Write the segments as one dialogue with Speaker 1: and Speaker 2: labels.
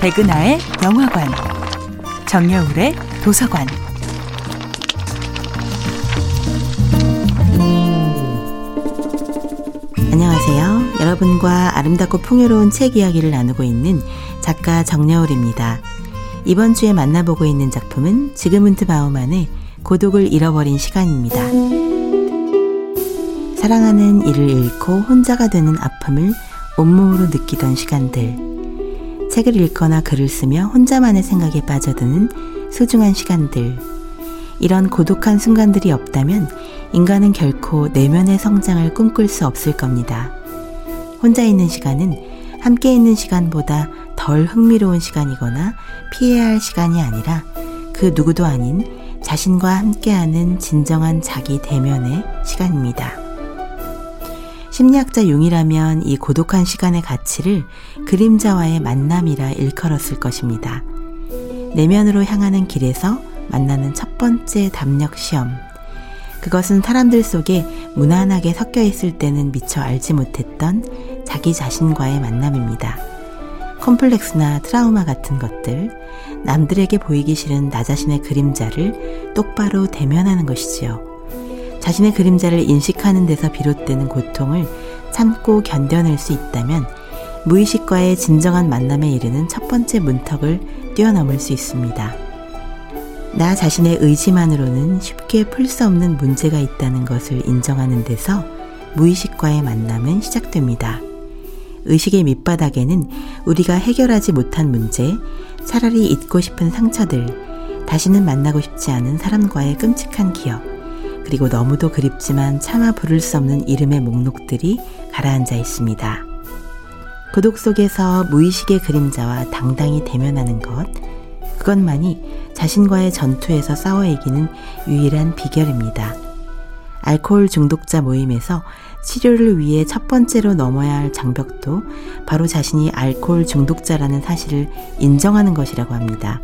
Speaker 1: 백은하의 영화관, 정여울의 도서관.
Speaker 2: 안녕하세요. 여러분과 아름답고 풍요로운 책 이야기를 나누고 있는 작가 정여울입니다. 이번 주에 만나보고 있는 작품은 지그문트 바우만의 고독을 잃어버린 시간입니다. 사랑하는 이를 잃고 혼자가 되는 아픔을 온몸으로 느끼던 시간들. 책을 읽거나 글을 쓰며 혼자만의 생각에 빠져드는 소중한 시간들. 이런 고독한 순간들이 없다면 인간은 결코 내면의 성장을 꿈꿀 수 없을 겁니다. 혼자 있는 시간은 함께 있는 시간보다 덜 흥미로운 시간이거나 피해야 할 시간이 아니라 그 누구도 아닌 자신과 함께하는 진정한 자기 대면의 시간입니다. 심리학자 용이라면 이 고독한 시간의 가치를 그림자와의 만남이라 일컬었을 것입니다. 내면으로 향하는 길에서 만나는 첫 번째 담력 시험. 그것은 사람들 속에 무난하게 섞여 있을 때는 미처 알지 못했던 자기 자신과의 만남입니다. 컴플렉스나 트라우마 같은 것들, 남들에게 보이기 싫은 나 자신의 그림자를 똑바로 대면하는 것이지요. 자신의 그림자를 인식하는 데서 비롯되는 고통을 참고 견뎌낼 수 있다면 무의식과의 진정한 만남에 이르는 첫 번째 문턱을 뛰어넘을 수 있습니다. 나 자신의 의지만으로는 쉽게 풀 수 없는 문제가 있다는 것을 인정하는 데서 무의식과의 만남은 시작됩니다. 의식의 밑바닥에는 우리가 해결하지 못한 문제, 차라리 잊고 싶은 상처들, 다시는 만나고 싶지 않은 사람과의 끔찍한 기억, 그리고 너무도 그립지만 차마 부를 수 없는 이름의 목록들이 가라앉아 있습니다. 고독 속에서 무의식의 그림자와 당당히 대면하는 것, 그것만이 자신과의 전투에서 싸워 이기는 유일한 비결입니다. 알코올 중독자 모임에서 치료를 위해 첫 번째로 넘어야 할 장벽도 바로 자신이 알코올 중독자라는 사실을 인정하는 것이라고 합니다.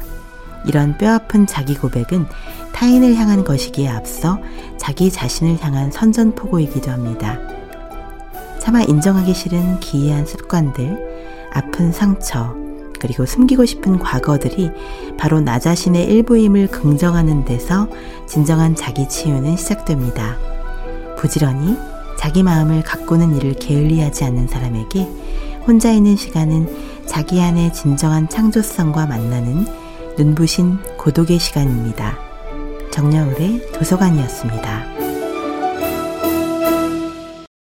Speaker 2: 이런 뼈아픈 자기 고백은 타인을 향한 것이기에 앞서 자기 자신을 향한 선전포고이기도 합니다. 차마 인정하기 싫은 기이한 습관들, 아픈 상처, 그리고 숨기고 싶은 과거들이 바로 나 자신의 일부임을 긍정하는 데서 진정한 자기 치유는 시작됩니다. 부지런히 자기 마음을 가꾸는 일을 게을리하지 않는 사람에게 혼자 있는 시간은 자기 안의 진정한 창조성과 만나는 눈부신 고독의 시간입니다. 정여울의 도서관이었습니다.